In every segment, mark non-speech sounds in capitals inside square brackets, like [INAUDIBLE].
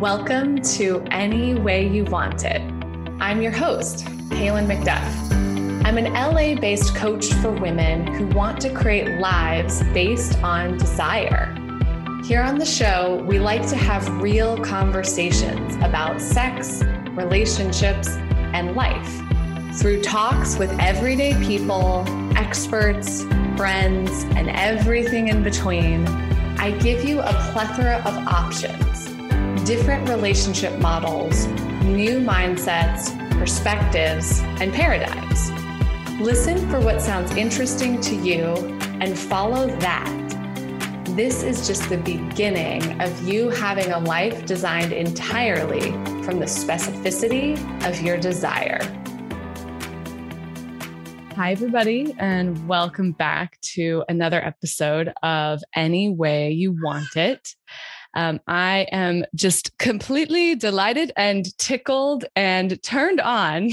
Welcome to Any Way You Want It. I'm your host, Kaylin McDuff. I'm an LA based coach for women who want to create lives based on desire. Here on the show, we like to have real conversations about sex, relationships, and life through talks with everyday people, experts, friends, and everything in between. I give you a plethora of options, different relationship models, new mindsets, perspectives, and paradigms. Listen for what sounds interesting to you and follow that. This is just the beginning of you having a life designed entirely from the specificity of your desire. Hi, everybody, and welcome back to another episode of Any Way You Want It. Um, I am just completely delighted and tickled and turned on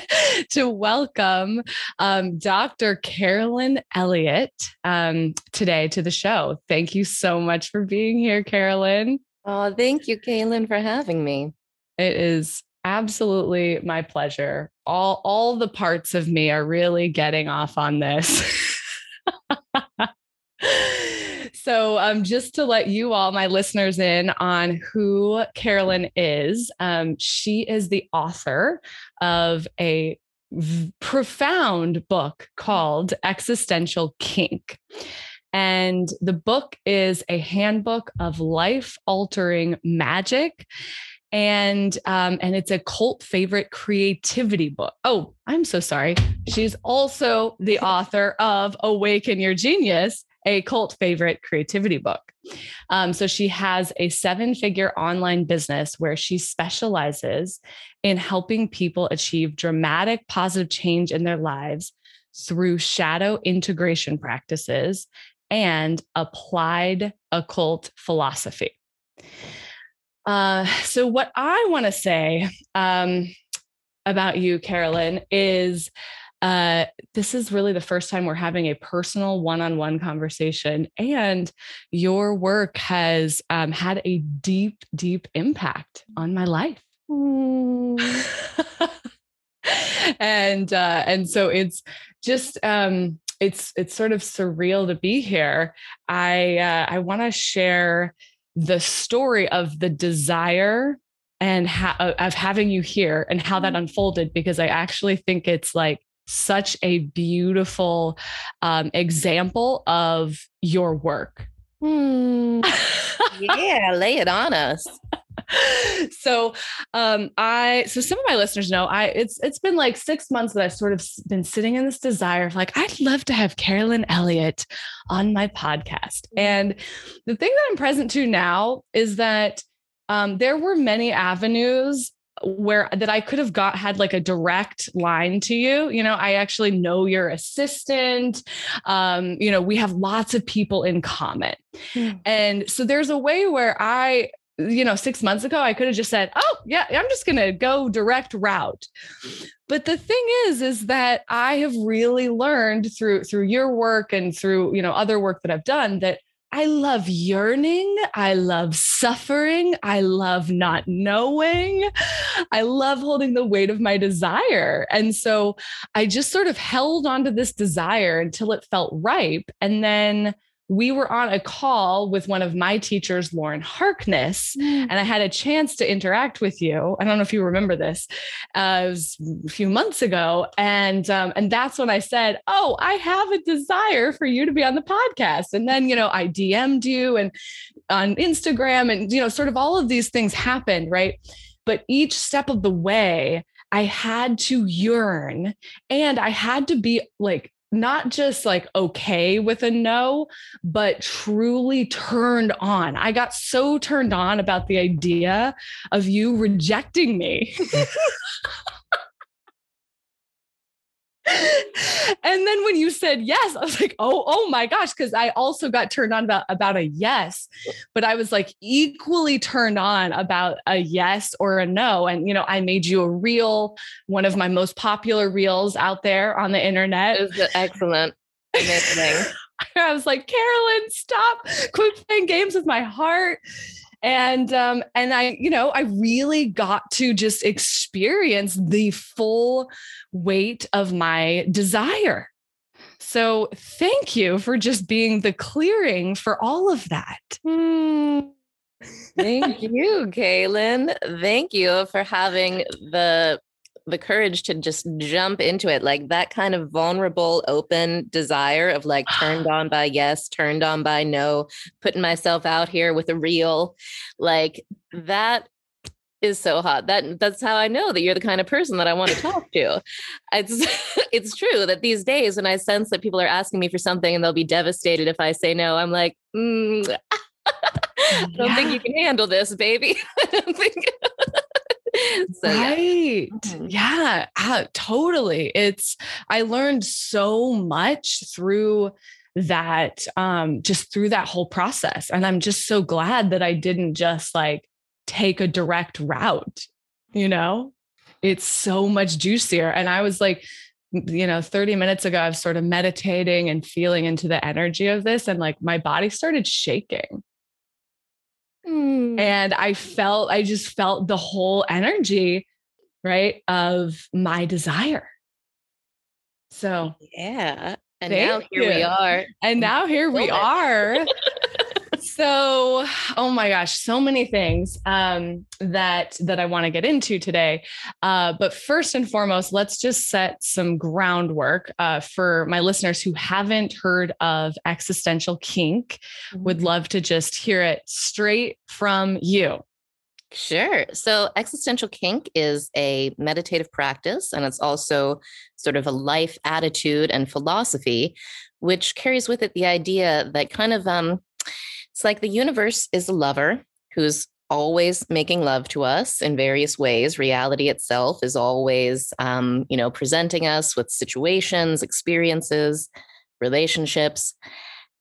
[LAUGHS] to welcome um, Dr. Carolyn Elliott um, today to the show. Thank you so much for being here, Carolyn. Oh, thank you, Kaylin, for having me. It is absolutely my pleasure. All all the parts of me are really getting off on this. [LAUGHS] so um, just to let you all my listeners in on who carolyn is um, she is the author of a v- profound book called existential kink and the book is a handbook of life altering magic and um, and it's a cult favorite creativity book. Oh, I'm so sorry. She's also the author of Awaken Your Genius, a cult favorite creativity book. Um, so she has a seven figure online business where she specializes in helping people achieve dramatic positive change in their lives through shadow integration practices and applied occult philosophy. Uh, so, what I want to say um, about you, Carolyn, is uh, this is really the first time we're having a personal one on one conversation. And your work has um, had a deep, deep impact on my life. Mm. [LAUGHS] and uh, and so it's just um, it's it's sort of surreal to be here. I uh, I want to share the story of the desire and ha- of having you here and how that mm-hmm. unfolded because I actually think it's like such a beautiful um, example of your work. Hmm. yeah, lay it on us. [LAUGHS] so um i so some of my listeners know i it's it's been like six months that i've sort of been sitting in this desire of like i'd love to have carolyn elliott on my podcast mm-hmm. and the thing that i'm present to now is that um there were many avenues where that I could have got had like a direct line to you. You know, I actually know your assistant. Um, you know, we have lots of people in common. Mm. And so there's a way where I you know, six months ago, I could have just said, oh, yeah, I'm just going to go direct route. But the thing is, is that I have really learned through through your work and through, you know, other work that I've done that I love yearning. I love suffering. I love not knowing. I love holding the weight of my desire. And so I just sort of held onto this desire until it felt ripe. And then we were on a call with one of my teachers, Lauren Harkness, mm. and I had a chance to interact with you. I don't know if you remember this. Uh, it was a few months ago, and um, and that's when I said, "Oh, I have a desire for you to be on the podcast." And then you know I DM'd you and on Instagram, and you know sort of all of these things happened, right? But each step of the way, I had to yearn and I had to be like not just like okay with a no, but truly turned on. I got so turned on about the idea of you rejecting me. [LAUGHS] and then when you said yes, I was like, oh, oh my gosh, because I also got turned on about, about a yes, but I was like equally turned on about a yes or a no. And you know, I made you a reel, one of my most popular reels out there on the internet. It was excellent. Amazing. [LAUGHS] I was like, Carolyn, stop, quit playing games with my heart. And um and i you know i really got to just experience the full weight of my desire so thank you for just being the clearing for all of that mm. [LAUGHS] Thank you, Kaylin. Thank you for having the the courage to just jump into it like that kind of vulnerable open desire of like [SIGHS] turned on by yes turned on by no putting myself out here with a reel like that is so hot that that's how i know that you're the kind of person that i want to talk to [LAUGHS] it's [LAUGHS] it's true that these days when i sense that people are asking me for something and they'll be devastated if i say no i'm like mm, [LAUGHS] I don't yeah. think you can handle this, baby. [LAUGHS] So, right. Yeah. Mm-hmm. yeah, uh, totally. It's, I learned so much through that, um, just through that whole process. And I'm just so glad that I didn't just like take a direct route, you know? It's so much juicier. And I was like, you know 30 minutes ago i was sort of meditating and feeling into the energy of this and like my body started shaking Mm. And I felt, I just felt the whole energy, right, of my desire. So, yeah. And now here you. we are. And now here we are. [LAUGHS] so oh my gosh so many things um, that that i want to get into today uh, but first and foremost let's just set some groundwork uh, for my listeners who haven't heard of existential kink mm-hmm. would love to just hear it straight from you Sure. So, existential kink is a meditative practice, and it's also sort of a life attitude and philosophy, which carries with it the idea that kind of um, it's like the universe is a lover who's always making love to us in various ways. Reality itself is always, um, you know, presenting us with situations, experiences, relationships.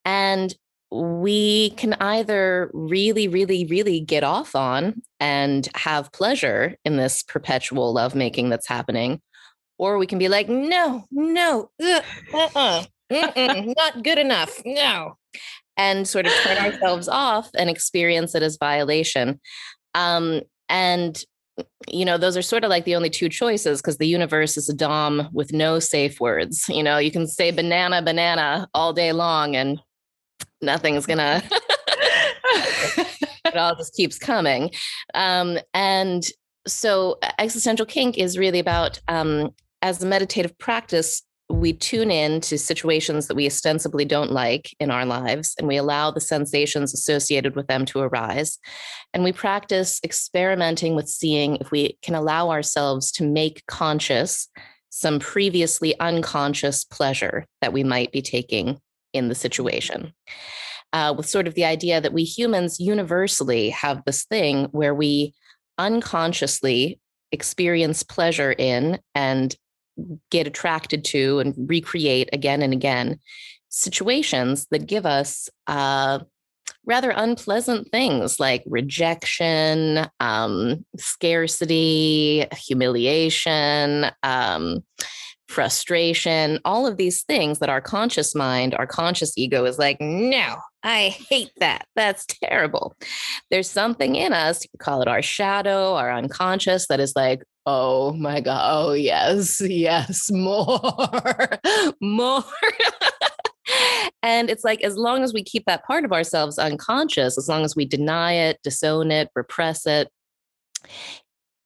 And we can either really, really, really get off on and have pleasure in this perpetual lovemaking that's happening, or we can be like, no, no, uh, uh-uh, [LAUGHS] not good enough. No and sort of turn ourselves off and experience it as violation. Um, and you know, those are sort of like the only two choices because the universe is a DOM with no safe words. You know, you can say banana, banana all day long and nothing's gonna, [LAUGHS] it all just keeps coming. Um, and so existential kink is really about, um, as a meditative practice, we tune in to situations that we ostensibly don't like in our lives and we allow the sensations associated with them to arise. And we practice experimenting with seeing if we can allow ourselves to make conscious some previously unconscious pleasure that we might be taking in the situation. Uh, with sort of the idea that we humans universally have this thing where we unconsciously experience pleasure in and get attracted to and recreate again and again situations that give us uh, rather unpleasant things like rejection, um, scarcity, humiliation, um, frustration, all of these things that our conscious mind, our conscious ego is like, no, I hate that. That's terrible. There's something in us, call it our shadow, our unconscious, that is like, oh my God, oh yes, yes, [LAUGHS] more, more. and it's like, as long as we keep that part of ourselves unconscious, as long as we deny it, disown it, repress it,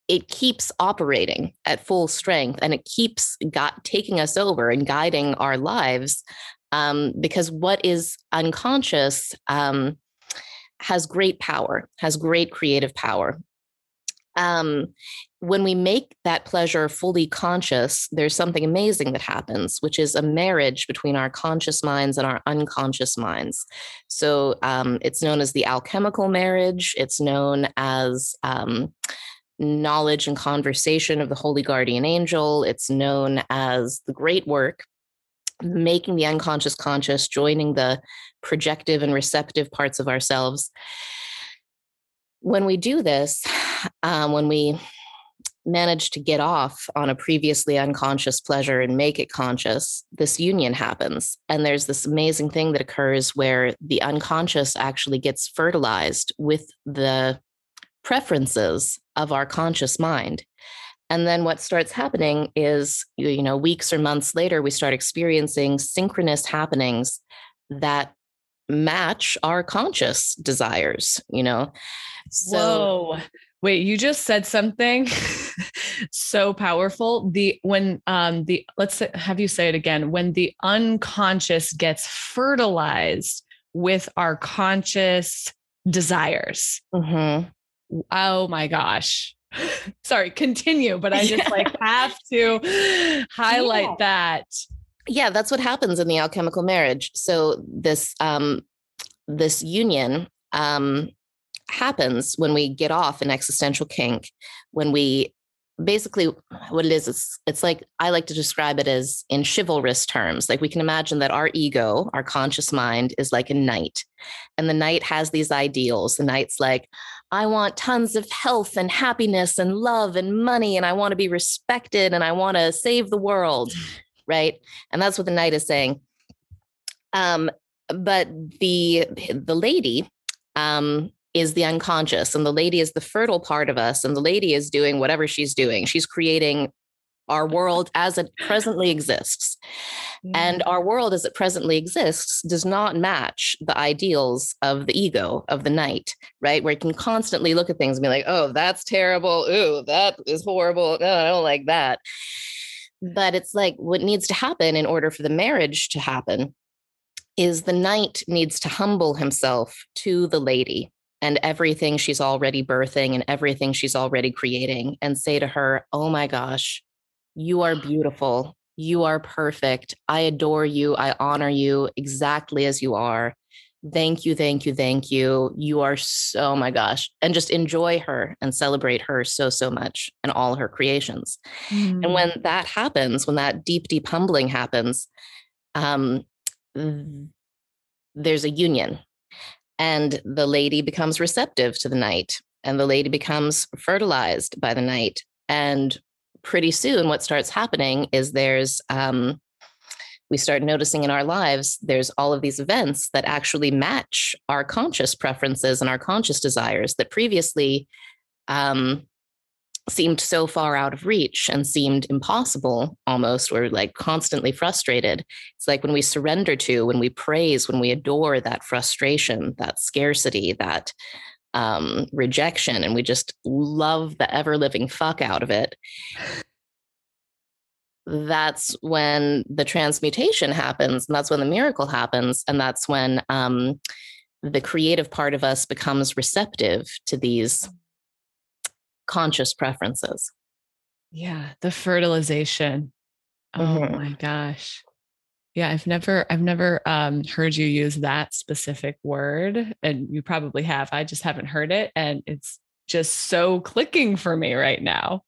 it keeps operating at full strength and it keeps got taking us over and guiding our lives um, because what is unconscious um, has great power has great creative power um, when we make that pleasure fully conscious there's something amazing that happens which is a marriage between our conscious minds and our unconscious minds so um, it's known as the alchemical marriage it's known as um, knowledge and conversation of the holy guardian angel. It's known as the great work, making the unconscious conscious, joining the projective and receptive parts of ourselves. When we do this, [SIGHS] um, when we manage to get off on a previously unconscious pleasure and make it conscious, this union happens. And there's this amazing thing that occurs where the unconscious actually gets fertilized with the preferences of our conscious mind. And then what starts happening is, you know, weeks or months later, we start experiencing synchronous happenings that match our conscious desires, you know? So, Whoa. Wait, you just said something [LAUGHS] so powerful. The when um the let's say, have you say it again. When the unconscious gets fertilized with our conscious desires. Mm-hmm. Oh my gosh. [LAUGHS] Sorry, continue, but I just like [LAUGHS] have to highlight yeah. that. Yeah, that's what happens in the alchemical marriage. So this um this union um happens when we get off an existential kink, when we basically what it is it's, it's like i like to describe it as in chivalrous terms. Like we can imagine that our ego our conscious mind is like a knight and the knight has these ideals. The knight's like i want tons of health and happiness and love and money and i want to be respected and i want to save the world right? And that's what the knight is saying. Um but the the lady um is the unconscious and the lady is the fertile part of us and the lady is doing whatever she's doing. She's creating our world as it presently exists. Mm-hmm. And our world as it presently exists does not match the ideals of the ego of the knight right? Where you can constantly look at things and be like oh that's terrible. Ooh that is horrible. No i don't like that. But it's like what needs to happen in order for the marriage to happen is the knight needs to humble himself to the lady and everything she's already birthing and everything she's already creating and say to her, Oh my gosh, you are beautiful. You are perfect. I adore you. I honor you exactly as you are. Thank you, thank you, thank you. You are so, oh my gosh. And just enjoy her and celebrate her so, so much and all her creations. Mm. And when that happens, when that deep, deep humbling happens, um, there's a union and the lady becomes receptive to the knight and the lady becomes fertilized by the knight and pretty soon what starts happening is there's um, we start noticing in our lives there's all of these events that actually match our conscious preferences and our conscious desires that previously um, seemed so far out of reach and seemed impossible almost or like constantly frustrated. It's like when we surrender to when we praise when we adore that frustration that scarcity that um, rejection and we just love the ever living fuck out of it. That's when the transmutation happens and that's when the miracle happens and that's when um, the creative part of us becomes receptive to these conscious preferences. Yeah, the fertilization. Oh mm-hmm. my gosh. Yeah, I've never I've never um, heard you use that specific word and you probably have. I just haven't heard it and it's just so clicking for me right now.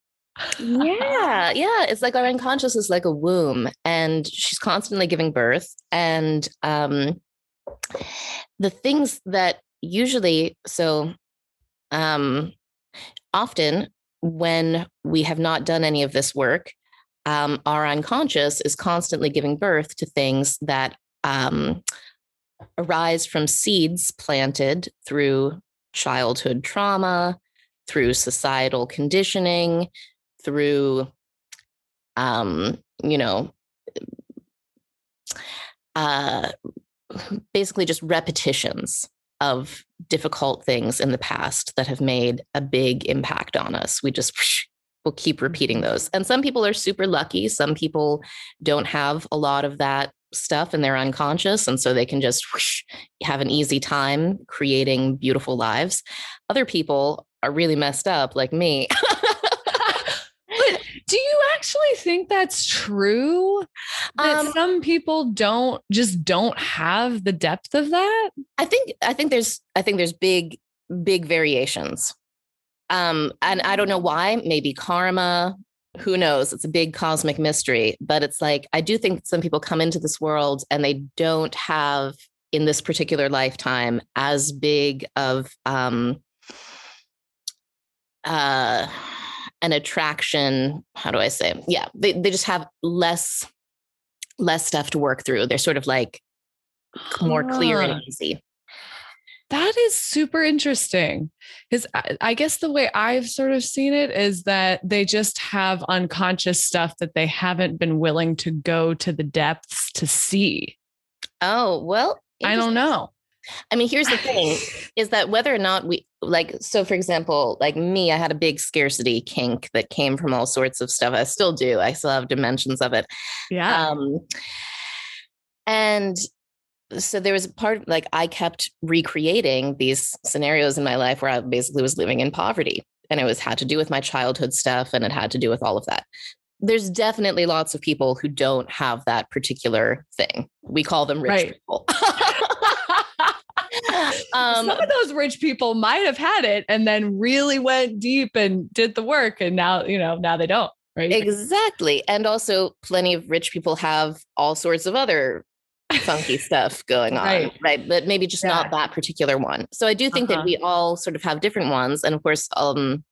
yeah, yeah, it's like our unconscious is like a womb and she's constantly giving birth and um the things that usually so um often when we have not done any of this work, um, our unconscious is constantly giving birth to things that um, arise from seeds planted through childhood trauma, through societal conditioning, through, um, you know, uh, basically just repetitions of difficult things in the past that have made a big impact on us. We just will keep repeating mm-hmm. those. And some people are super lucky. Some people don't have a lot of that stuff and they're unconscious. And so they can just have an easy time creating beautiful lives. Other people are really messed up, like me. [LAUGHS] Do you actually think that's true? That um, some people don't just don't have the depth of that? I think I think there's I think there's big big variations. Um and I don't know why, maybe karma, who knows? It's a big cosmic mystery, but it's like I do think some people come into this world and they don't have in this particular lifetime as big of um uh an attraction. How do I say? Yeah, they, they just have less less stuff to work through. They're sort of like more clear and easy. That is super interesting because I, I, guess the way I've sort of seen it is that they just have unconscious stuff that they haven't been willing to go to the depths to see. Oh, well, I don't know. I mean, here's the thing [LAUGHS] is that whether or not we like, so for example, like me, I had a big scarcity kink that came from all sorts of stuff. I still do. I still have dimensions of it. Yeah. Um, and so there was a part like I kept recreating these scenarios in my life where I basically was living in poverty and it was had to do with my childhood stuff and it had to do with all of that. There's definitely lots of people who don't have that particular thing. We call them rich right. people. [LAUGHS] [LAUGHS] um, Some of those rich people might have had it and then really went deep and did the work, and now you know now they don't. Right. Exactly. And also, plenty of rich people have all sorts of other funky [LAUGHS] stuff going on, right. right? But maybe just yeah. not that particular one. So I do think uh-huh. that we all sort of have different ones, and of course, um,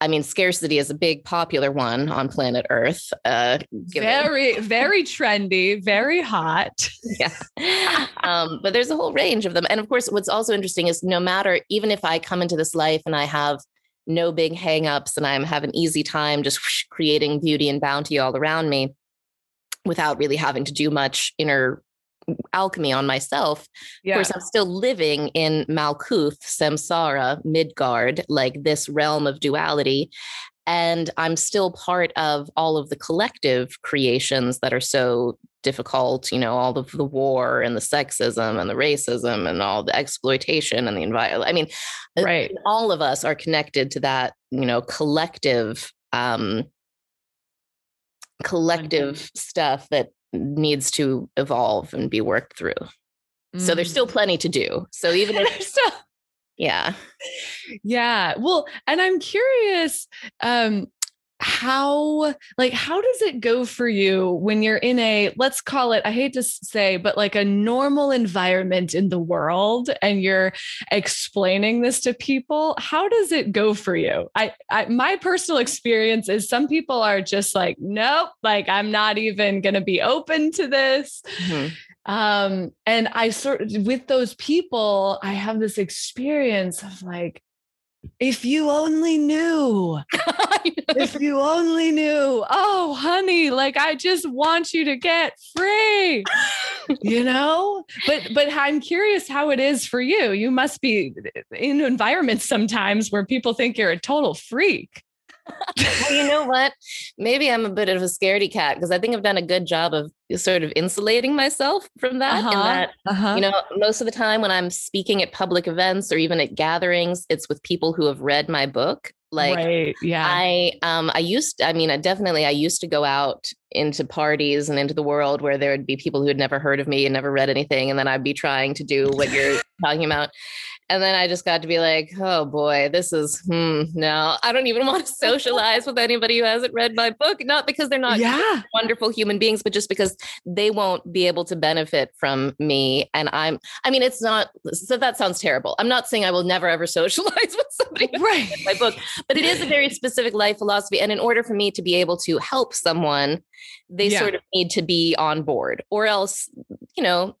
I mean, scarcity is a big popular one on planet Earth. Uh, very, very trendy, very hot. [LAUGHS] yeah. Um, but there's a whole range of them. And of course, what's also interesting is no matter, even if I come into this life and I have no big hangups and I'm have an easy time just whoosh, creating beauty and bounty all around me without really having to do much inner alchemy on myself. Yeah. Of course, I'm still living in Malkuth, Samsara, Midgard, like this realm of duality. And I'm still part of all of the collective creations that are so difficult, you know, all of the war and the sexism and the racism and all the exploitation and the environment. I mean, uh, right. all of us are connected to that, you know, collective um collective stuff that needs to evolve and be worked through. Mm. So there's still mm. plenty to do. So even if [LAUGHS] still, yeah. Yeah. Well, and I'm curious um how like how does it go for you when you're in a let's call it i hate to say but like a normal environment in the world and you're explaining this to people? How does it go for you? I, I my personal experience is some people are just like nope like i'm not even going to be open to this. Mm-hmm. Um and i sort of with those people i have this experience of like if you only knew. [LAUGHS] if you only knew. Oh, honey, like I just want you to get free. you know? But but I'm curious how it is for you. You must be in environments sometimes where people think you're a total freak well, you know what? Maybe I'm a bit of a scaredy cat because I think I've done a good job of sort of insulating myself from that. Uh-huh, that, uh-huh. you know, most of the time when I'm speaking at public events or even at gatherings, it's with people who have read my book. Like, right, yeah. I, um, I used, I mean, I definitely, I used to go out into parties and into the world where there would be people who had never heard of me and never read anything, and then I'd be trying to do what you're [LAUGHS] talking about. And then I just got to be like, oh boy, this is, hmm, no, I don't even want to [LAUGHS] socialize with anybody who hasn't read my book. Not because they're not yeah. wonderful human beings, but just because they won't be able to benefit from me. And I'm, I mean, it's not, so that sounds terrible. I'm not saying I will never ever [LAUGHS] socialize with somebody right. my book, but it is a very specific life philosophy. And in order for me to be able to help someone, they yeah. sort of need to be on board or else, you know,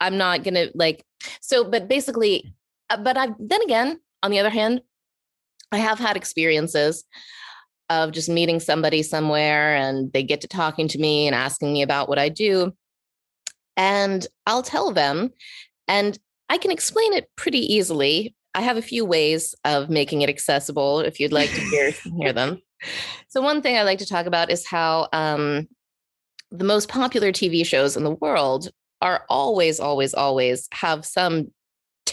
I'm not going to like, so, but basically, but I've then again, on the other hand, I have had experiences of just meeting somebody somewhere and they get to talking to me and asking me about what I do. And I'll tell them, and I can explain it pretty easily. I have a few ways of making it accessible if you'd like to hear, [LAUGHS] hear them. So, one thing I like to talk about is how um, the most popular TV shows in the world are always, always, always have some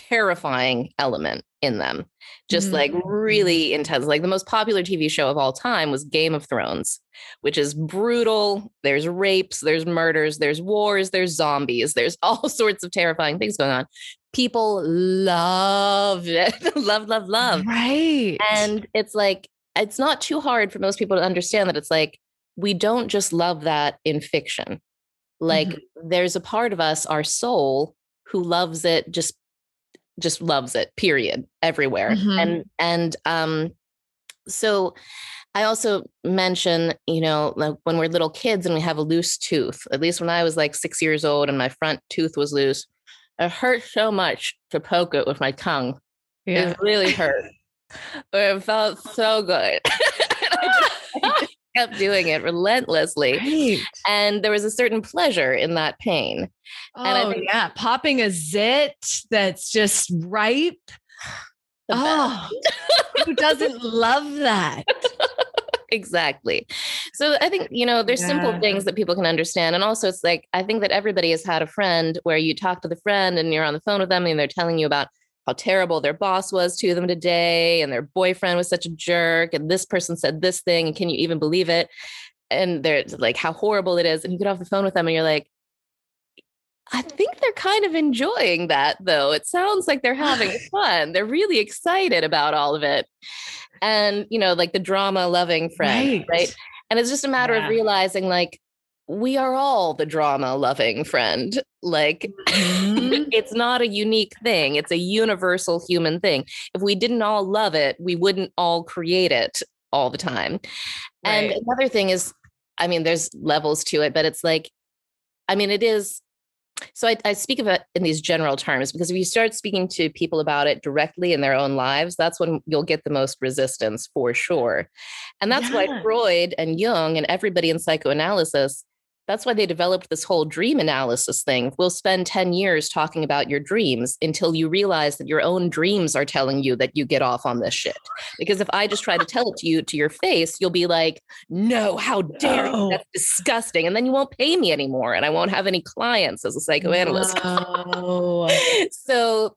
terrifying element in them. Just mm-hmm. like really intense. Like the most popular TV show of all time was Game of Thrones, which is brutal. There's rapes, there's murders, there's wars, there's zombies, there's [LAUGHS] all sorts of terrifying things going on. People love it. [LAUGHS] love, love, love. Right. And it's like, it's not too hard for most people to understand that it's like, we don't just love that in fiction. Like, mm-hmm. there's a part of us, our soul, who loves it just just loves it period everywhere mm-hmm. and and um so I also mention, you know, like when we're little kids and we have a loose tooth, at least when I was like six years old and my front tooth was loose, it hurt so much to poke it with my tongue. Yeah. It really hurt. but it felt so good. [LAUGHS] I, just, I just kept doing it relentlessly. Right. And there was a certain pleasure in that pain. Oh, and I oh, think, yeah. Popping a zit that's just ripe. [SIGHS] Oh, who doesn't love that? [LAUGHS] exactly. So I think, you know, there's yeah. simple things that people can understand. And also, it's like, I think that everybody has had a friend where you talk to the friend and you're on the phone with them and they're telling you about how terrible their boss was to them today and their boyfriend was such a jerk and this person said this thing and can you even believe it and they're like how horrible it is and you get off the phone with them and you're like I think they're kind of enjoying that though. It sounds like they're having [SIGHS] fun. They're really excited about all of it. And, you know, like the drama loving friend, right? right? And it's just a matter yeah. of realizing like we are all the drama loving friend. Like mm. Mm-hmm. [LAUGHS] it's not a unique thing, it's a universal human thing. If we didn't all love it, we wouldn't all create it all the time. Right. And another thing is, I mean, there's levels to it, but it's like, I mean, it is. So I, I speak of it in these general terms because if you start speaking to people about it directly in their own lives, that's when you'll get the most resistance for sure. And that's yeah. why Freud and Jung and everybody in psychoanalysis that's why they developed this whole dream analysis thing. We'll spend 10 years talking about your dreams until you realize that your own dreams are telling you that you get off on this shit. Because if I just try to tell it to you to your face, you'll be like, no, how dare you? That's disgusting. And then you won't pay me anymore and I won't have any clients as a psychoanalyst. No. [LAUGHS] so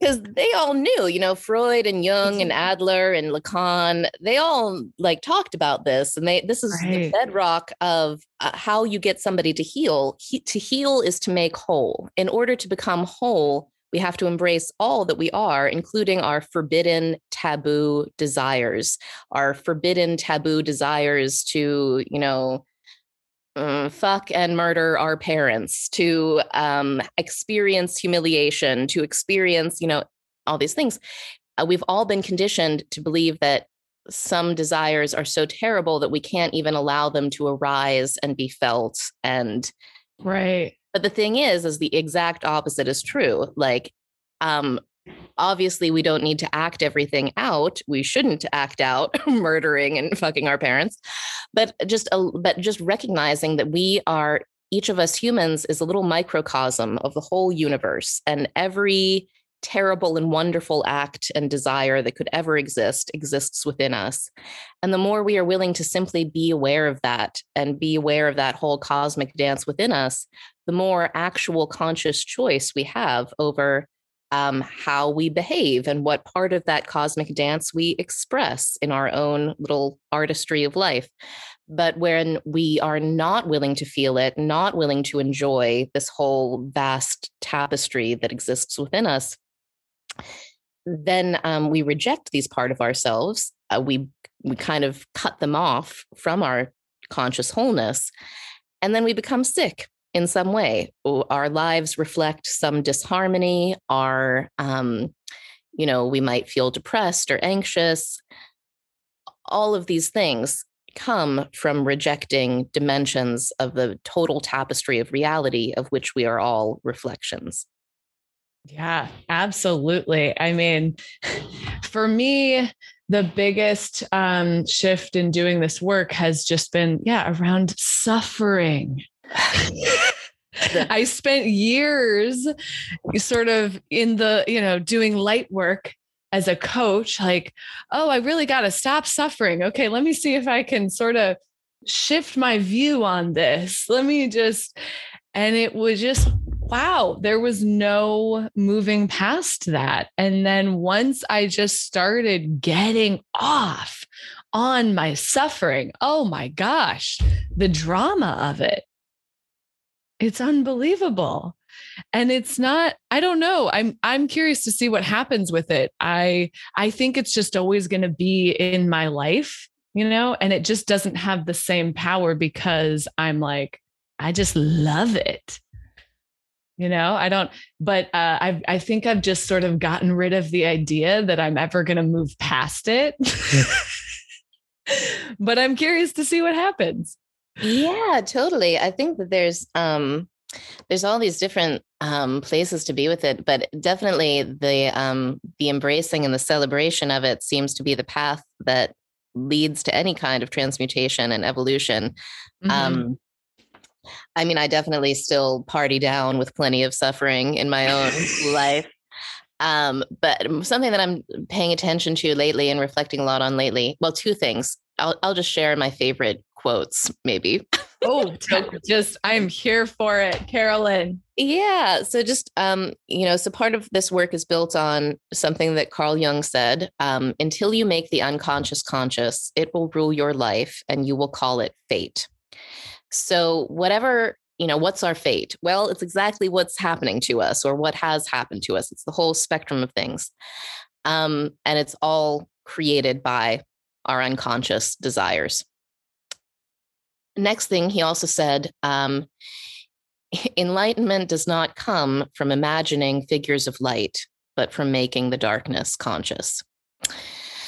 because they all knew, you know, Freud and Jung and Adler and Lacan, they all like talked about this. And they, this is right. the bedrock of uh, how you get somebody to heal. He, to heal is to make whole. In order to become whole, we have to embrace all that we are, including our forbidden taboo desires, our forbidden taboo desires to, you know, uh, fuck and murder our parents, to um, experience humiliation, to experience, you know, all these things. Uh, we've all been conditioned to believe that some desires are so terrible that we can't even allow them to arise and be felt. And right. But the thing is, is the exact opposite is true. Like, um, obviously we don't need to act everything out we shouldn't act out [LAUGHS] murdering and fucking our parents but just but just recognizing that we are each of us humans is a little microcosm of the whole universe and every terrible and wonderful act and desire that could ever exist exists within us. And the more we are willing to simply be aware of that and be aware of that whole cosmic dance within us, the more actual conscious choice we have over um, how we behave and what part of that cosmic dance we express in our own little artistry of life. But when we are not willing to feel it, not willing to enjoy this whole vast tapestry that exists within us, then um, we reject these part of ourselves. Uh, we we kind of cut them off from our conscious wholeness, and then we become sick in some way. Our lives reflect some disharmony. Our, um, you know, we might feel depressed or anxious. All of these things come from rejecting dimensions of the total tapestry of reality of which we are all reflections. Yeah, absolutely. I mean, [LAUGHS] for me, the biggest um, shift in doing this work has just been, yeah, around suffering. [LAUGHS] I spent years sort of in the, you know, doing light work as a coach, like, oh, I really got to stop suffering. Okay, let me see if I can sort of shift my view on this. Let me just, and it was just, wow, there was no moving past that. And then once I just started getting off on my suffering, oh my gosh, the drama of it it's unbelievable. And it's not I don't know. I'm I'm curious to see what happens with it. I I think it's just always going to be in my life, you know, and it just doesn't have the same power because I'm like I just love it. you know i don't but uh, i i think i've just sort of gotten rid of the idea that i'm ever going to move past it [LAUGHS] but i'm curious to see what happens yeah totally i think that there's um there's all these different um places to be with it but definitely the um the embracing and the celebration of it seems to be the path that leads to any kind of transmutation and evolution mm-hmm. um I mean, I definitely still party down with plenty of suffering in my own life. [LAUGHS] Um, but something that I'm paying attention to lately and reflecting a lot on lately, well, two things. I'll, I'll just share my favorite quotes, maybe. oh, [LAUGHS] just I'm here for it, Carolyn. Yeah. So just um, you know, so part of this work is built on something that Carl Jung said. Um, until you make the unconscious conscious, it will rule your life and you will call it fate. So, whatever, you know, what's our fate? Well, it's exactly what's happening to us or what has happened to us. It's the whole spectrum of things. Um, and it's all created by our unconscious desires. Next thing, he also said, um, [LAUGHS] enlightenment does not come from imagining figures of light, but from making the darkness conscious.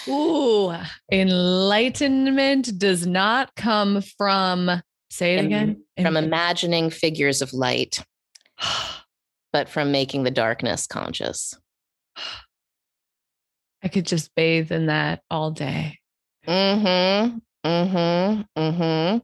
Ooh, enlightenment does not come from Say it again. From imagining figures of light, [SIGHS] but from making the darkness conscious. [SIGHS] I could just bathe in that all day. Mm-hmm. Mm-hmm. Mm-hmm.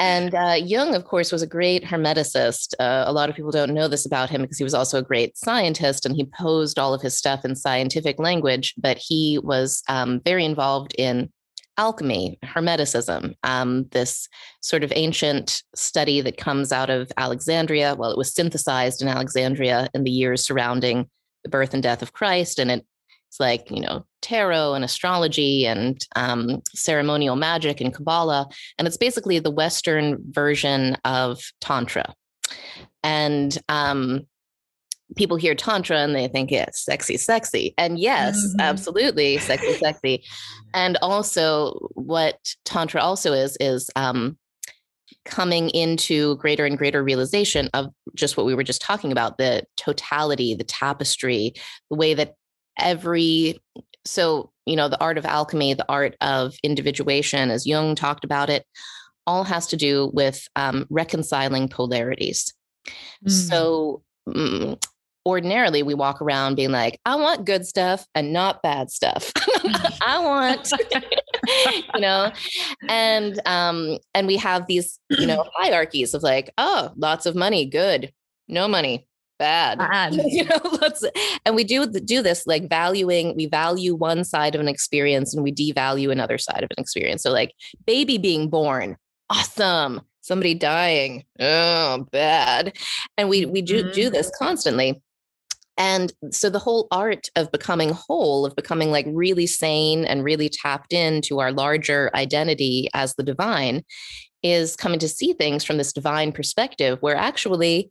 And uh, Jung, of course, was a great hermeticist. Uh, a lot of people don't know this about him because he was also a great scientist and he posed all of his stuff in scientific language, but he was um, very involved in alchemy, Hermeticism, um, this sort of ancient study that comes out of Alexandria. Well, it was synthesized in Alexandria in the years surrounding the birth and death of Christ. And it's like, you know, tarot and astrology and um, ceremonial magic and Kabbalah. And it's basically the Western version of Tantra. And um, people hear tantra and they think it's sexy sexy and yes mm-hmm. absolutely sexy sexy and also what tantra also is is um coming into greater and greater realization of just what we were just talking about the totality the tapestry the way that every so you know the art of alchemy the art of individuation as jung talked about it all has to do with um, reconciling polarities mm. so mm, ordinarily we walk around being like, I want good stuff and not bad stuff. [LAUGHS] [LAUGHS] I want, [LAUGHS] you know, and um, and we have these, you know, [CLEARS THROAT] hierarchies of like, oh, lots of money, good, no money, bad. bad. [LAUGHS] you know, let's and we do do this like valuing, we value one side of an experience and we devalue another side of an experience. So like baby being born, awesome. Somebody dying, oh, bad. And we we do do this mm-hmm. constantly and so the whole art of becoming whole, of becoming like really sane and really tapped into our larger identity as the divine, is coming to see things from this divine perspective where actually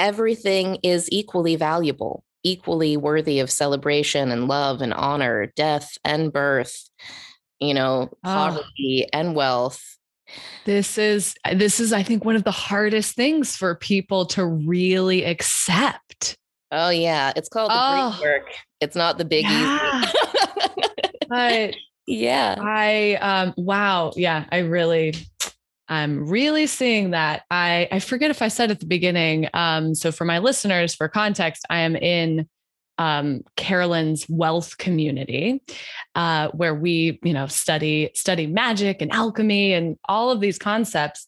everything is equally valuable, equally worthy of celebration and love and honor, death and birth, you know, oh. poverty and wealth. This is this is i think one of the hardest things for people to really accept. Oh yeah it's called the oh, great work. It's not the big yeah. [LAUGHS] but yeah. I um wow yeah i really I'm really seeing that. I I forget if I said at the beginning. Um, so for my listeners, for context, I am in um, Carolyn's wealth community, uh, where we, you know, study study magic and alchemy and all of these concepts.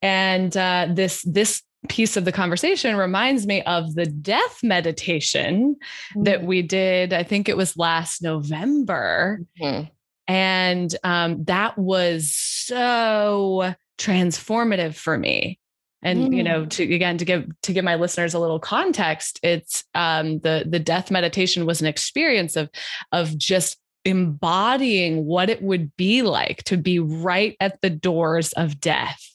And uh, this this piece of the conversation reminds me of the death meditation mm-hmm. that we did. I think it was last November, mm-hmm. and um, that was so transformative for me. And mm. you know to again to give to give my listeners a little context it's um the the death meditation was an experience of of just embodying what it would be like to be right at the doors of death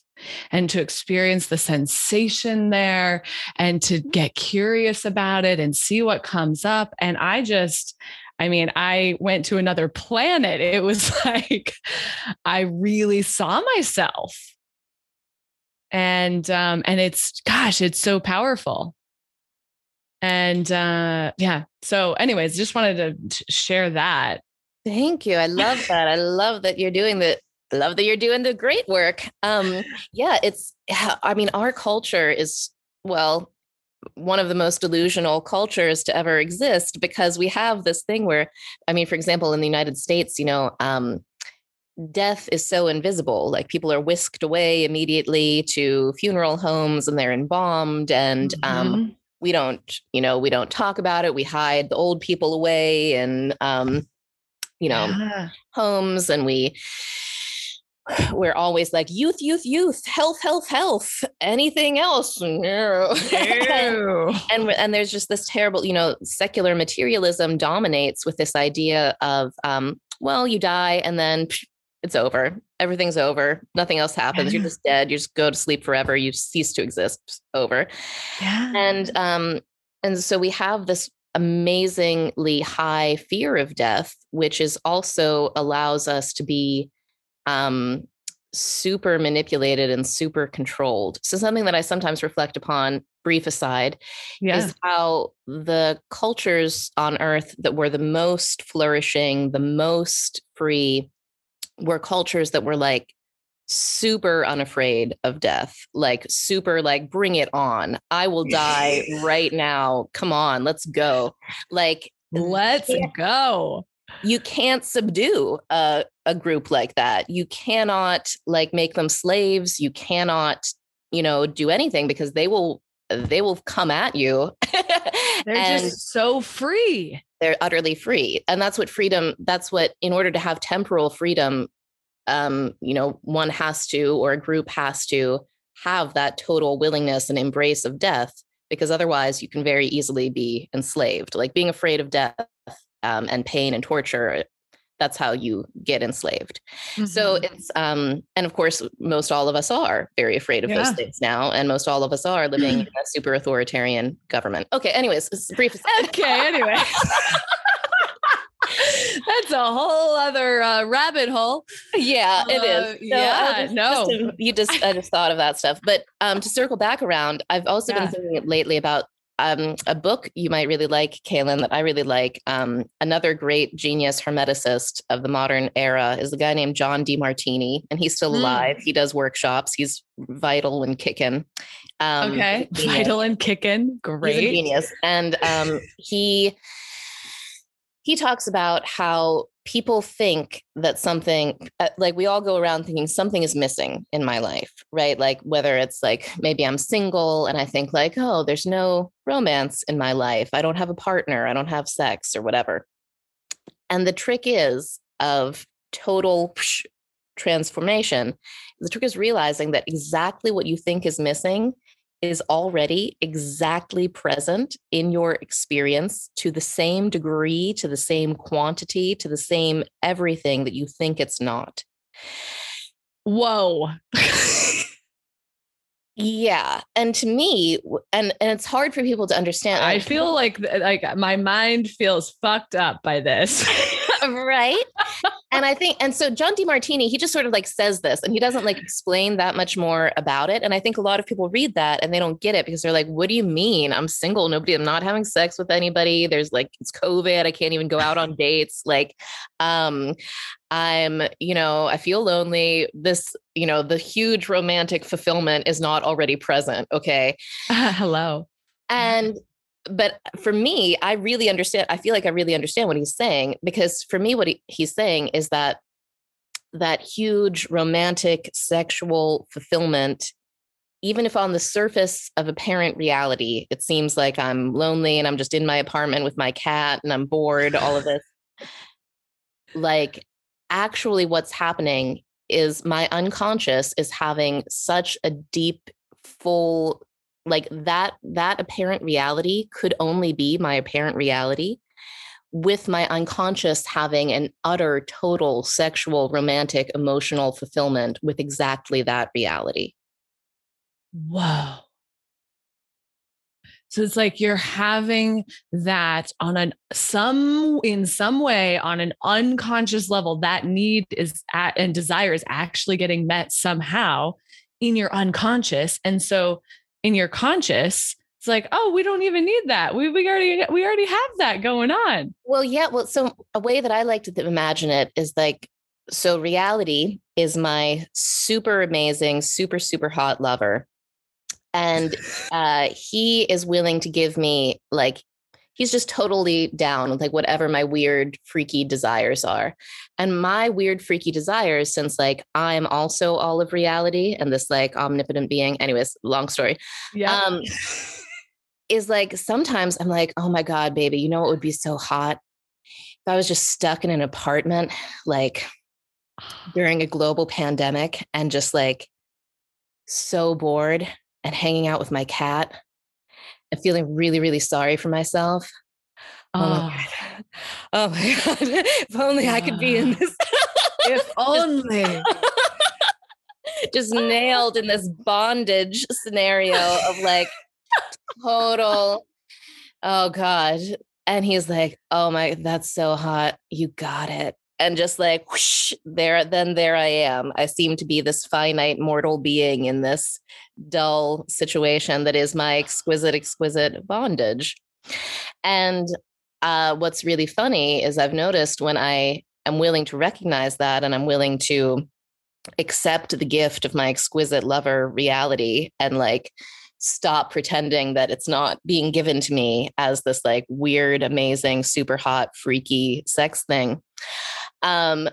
and to experience the sensation there and to get curious about it and see what comes up. And i just I mean, I went to another planet. It was [LAUGHS] like I really saw myself. And um and it's gosh it's so powerful. And uh yeah. So anyways just wanted to share that. Thank you. I love that. I love that you're doing the love that you're doing the great work. Um yeah it's i mean our culture is well one of the most delusional cultures to ever exist because we have this thing where i mean for example in the united states you know um death is so invisible. Like people are whisked away immediately to funeral homes and they're embalmed. And um, mm-hmm. um, we don't, you know, we don't talk about it. We hide the old people away and, um, you know, yeah. homes and we, we're always like youth, youth, youth, health, health, health. Anything else? No. [LAUGHS] and and there's just this terrible, you know, secular materialism dominates with this idea of, um, well, you die and then it's over. Everything's over. Nothing else happens. Yeah. You're just dead. You just go to sleep forever. You cease to exist. Over. Yeah. And um, and so we have this amazingly high fear of death, which is also allows us to be um super manipulated and super controlled. So something that I sometimes reflect upon, brief aside, yeah. is how the cultures on earth that were the most flourishing, the most free, were cultures that were like super unafraid of death, like super like bring it on. I will die [LAUGHS] right now. Come on, let's go. Like let's go. You can't subdue a, a group like that. You cannot like make them slaves. You cannot, you know, do anything because they will they will come at you. [LAUGHS] They're and just so free. They're utterly free. And that's what freedom, that's what, in order to have temporal freedom, um, you know, one has to, or a group has to have that total willingness and embrace of death, because otherwise you can very easily be enslaved. Like being afraid of death um, and pain and torture that's how you get enslaved. Mm-hmm. So it's um and of course most all of us are very afraid of yeah. those things now and most all of us are living in [LAUGHS] a super authoritarian government. Okay, anyways, brief Okay, anyway. [LAUGHS] That's a whole other uh, rabbit hole. Yeah, it is. Uh, so yeah, just, no, just you just I just thought of that stuff. But um, to circle back around, I've also yeah. been thinking lately about um, a book you might really like, Kaylin, that I really like. Um, another great genius hermeticist of the modern era is a guy named John Demartini, and he's still mm. alive. He does workshops. He's vital and kicking. Um, okay, [LAUGHS] vital and kicking. Great, he's a genius, and um, he he talks about how people think that something uh, like we all go around thinking something is missing in my life right? Like whether it's like maybe i'm single and i think like oh there's no romance in my life. I don't have a partner. I don't have sex or whatever. And the trick is of total transformation. The trick is realizing that exactly what you think is missing is already exactly present in your experience to the same degree, to the same quantity, to the same everything that you think it's not. Whoa. yeah and to me and and it's hard for people to understand i feel like like my mind feels fucked up by this [LAUGHS] [LAUGHS] right and I think, and so John Demartini, he just sort of like says this and he doesn't like explain that much more about it. And I think a lot of people read that and they don't get it because they're like, what do you mean? I'm single. Nobody, I'm not having sex with anybody. There's like, it's COVID. I can't even go out on dates. Like, um, I'm, you know, I feel lonely. This, you know, the huge romantic fulfillment is not already present. Okay. Uh, [LAUGHS] hello. And but for me, I really understand. I feel like I really understand what he's saying because for me, what he, he's saying is that that huge romantic sexual fulfillment, even if on the surface of apparent reality, it seems like I'm lonely and I'm just in my apartment with my cat and I'm bored, all of this. like, actually, what's happening is my unconscious is having such a deep, full like that that apparent reality could only be my apparent reality with my unconscious having an utter total sexual romantic emotional fulfillment with exactly that reality whoa so it's like you're having that on an some in some way on an unconscious level that need is at and desire is actually getting met somehow in your unconscious. And so in your conscious, it's like, oh, we don't even need that. We we already we already have that going on. Well, yeah. Well, so a way that I like to imagine it is like, so reality is my super amazing, super super hot lover, and [LAUGHS] uh, he is willing to give me like he's just totally down with like whatever my weird freaky desires are. And my weird freaky desires since like i'm also all of reality and this like omnipotent being anyways long story yeah. um is like sometimes i'm like oh my god baby you know what would be so hot? If i was just stuck in an apartment like during a global pandemic and just like so bored and hanging out with my cat and feeling really, really sorry for myself. Oh, oh. [LAUGHS] oh my God. if only yeah. I could be in this. if [LAUGHS] only. [LAUGHS] Just nailed in this bondage scenario of like total, oh God. And he's like, oh my, that's so hot. You got it and just like whoosh, there then there i am. I seem to be this finite mortal being in this dull situation that is my exquisite exquisite bondage. And uh, what's really funny is i've noticed when i am willing to recognize that and i'm willing to accept the gift of my exquisite lover reality and like stop pretending that it's not being given to me as this like weird amazing super hot freaky sex thing um,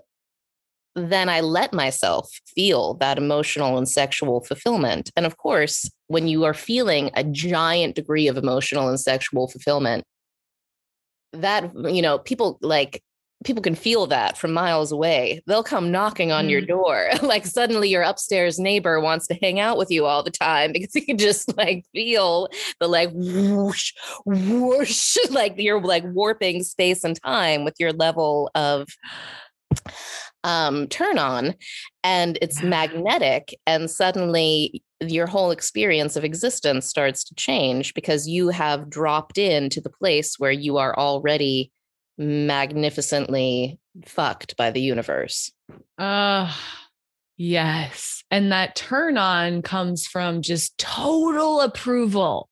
then I let myself feel that emotional and sexual fulfillment. And of course, when you are feeling a giant degree of emotional and sexual fulfillment, that, you know, people like, people can feel that from miles away. They'll come knocking on mm. your door. [LAUGHS] like suddenly your upstairs neighbor wants to hang out with you all the time [LAUGHS] because you can just like feel the like whoosh, whoosh, [LAUGHS] like you're like warping space and time with your level of um, turn on and it's magnetic and suddenly your whole experience of existence starts to change because you have dropped into the place where you are already magnificently fucked by the universe. Uh yes. And that turn on comes from just total approval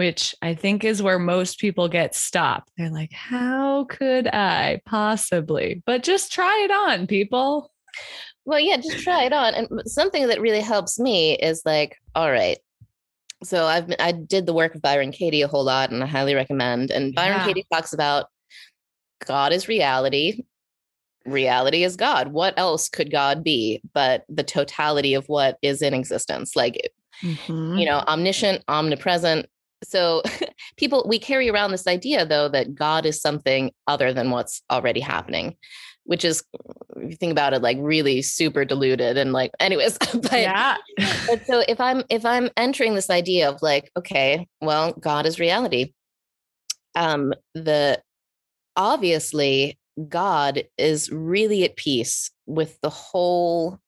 which I think is where most people get stopped. They're like, how could I possibly? But just try it on, people. Well, yeah, just try it on. And something that really helps me is like, all right. So I've been, I did the work of Byron Katie a whole lot and I highly recommend. And Byron yeah. Katie talks about God is reality. Reality is God. What else could God be but the totality of what is in existence? Like, mm-hmm. you know, omniscient, omnipresent, so [LAUGHS] people we carry around this idea though that god is something other than what's already happening which is if you think about it like really super diluted and like anyways [LAUGHS] but, yeah. but so if i'm if i'm entering this idea of like okay well god is reality um the obviously god is really at peace with the whole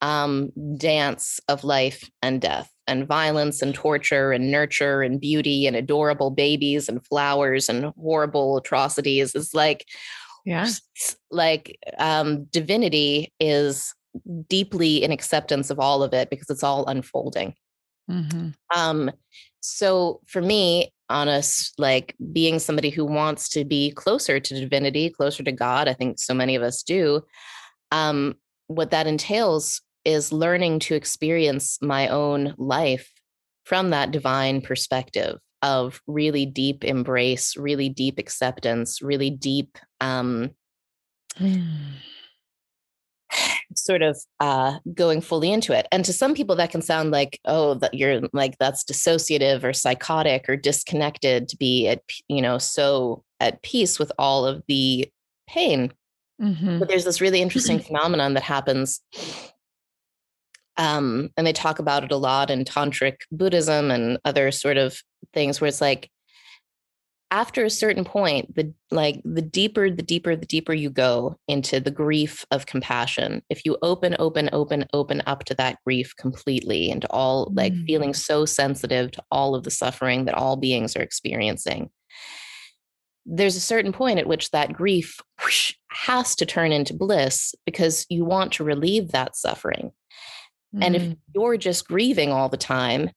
um dance of life and death and violence and torture and nurture and beauty and adorable babies and flowers and horrible atrocities. Is like yeah. like um divinity is deeply in acceptance of all of it because it's all unfolding. Mm-hmm. um so for me honest like being somebody who wants to be closer to divinity closer to god i think so many of us do um what that entails is learning to experience my own life from that divine perspective of really deep embrace, really deep acceptance, really deep um, sort of uh, going fully into it. And to some people, that can sound like, oh, that you're like that's dissociative or psychotic or disconnected to be at you know so at peace with all of the pain. Mm-hmm. But there's this really interesting [CLEARS THROAT] phenomenon that happens um, and they talk about it a lot in tantric buddhism and other sort of things where it's like after a certain point the like the deeper the deeper the deeper you go into the grief of compassion if you open open open open up to that grief completely and all like mm. feeling so sensitive to all of the suffering that all beings are experiencing there's a certain point at which that grief whoosh, has to turn into bliss because you want to relieve that suffering Mm-hmm. And if mm. you're just grieving all the time,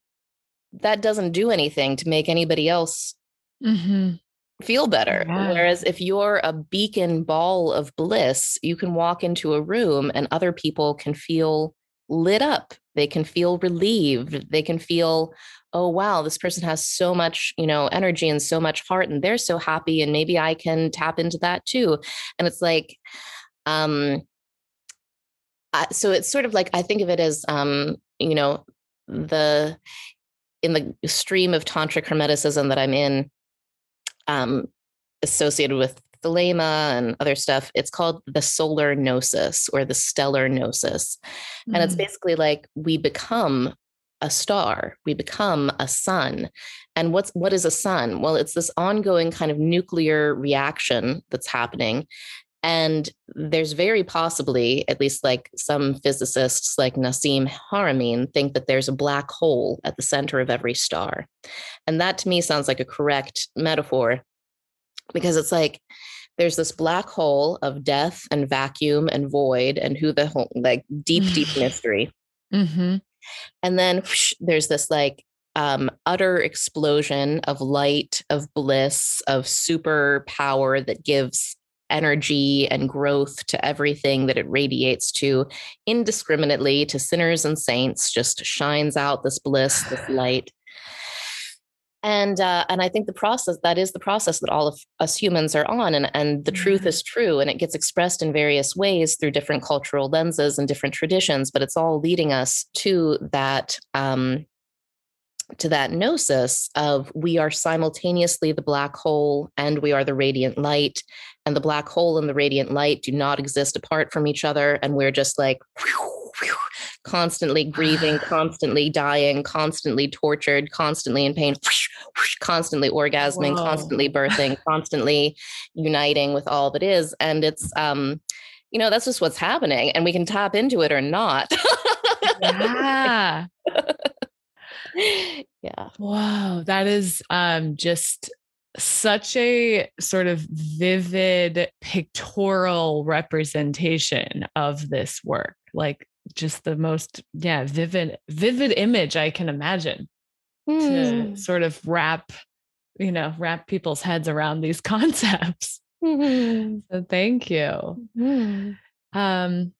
that doesn't do anything to make anybody else mm-hmm. feel better. Yeah. Whereas if you're a beacon ball of bliss, you can walk into a room and other people can feel lit up. They can feel relieved. They can feel, oh, wow, this person has so much, you know, energy and so much heart and they're so happy. And maybe I can tap into that too. And it's like, um, so it's sort of like I think of it as um, you know the in the stream of tantric hermeticism that I'm in, um, associated with thelema and other stuff. It's called the solar gnosis or the stellar gnosis, mm. and it's mm. basically like we become a star we become a sun and what's what is a sun well it's this ongoing kind of nuclear reaction that's happening and there's very possibly, at least like some physicists like Nassim Haramein, think that there's a black hole at the center of every star. And that to me sounds like a correct metaphor because it's like there's this black hole of death and vacuum and void and who the whole like deep, deep [SIGHS] mystery. Mm-hmm. And then whoosh, there's this like um, utter explosion of light, of bliss, of super power that gives energy and growth to everything that it radiates to indiscriminately to sinners and saints just shines out this bliss this [SIGHS] light. And uh, and i think the process that is the process that all of us humans are on and and the truth is true and it gets expressed in various ways through different cultural lenses and different traditions but it's all leading us to that um, to that gnosis of we are simultaneously the black hole and we are the radiant light and the black hole and the radiant light do not exist apart from each other and we're just like whew, whew, constantly grieving [SIGHS] constantly dying constantly tortured constantly in pain whoosh, constantly orgasming Whoa. constantly birthing [LAUGHS] constantly uniting with all that is and it's um you know that's just what's happening and we can tap into it or not yeah [LAUGHS] yeah. Wow. That is um, just such a sort of vivid pictorial representation of this work. Like just the most, yeah, vivid, vivid image I can imagine mm. to hmm. sort of wrap, you know, wrap people's heads around these [LAUGHS] concepts. Mm-hmm. So thank you. Mm-hmm. Um,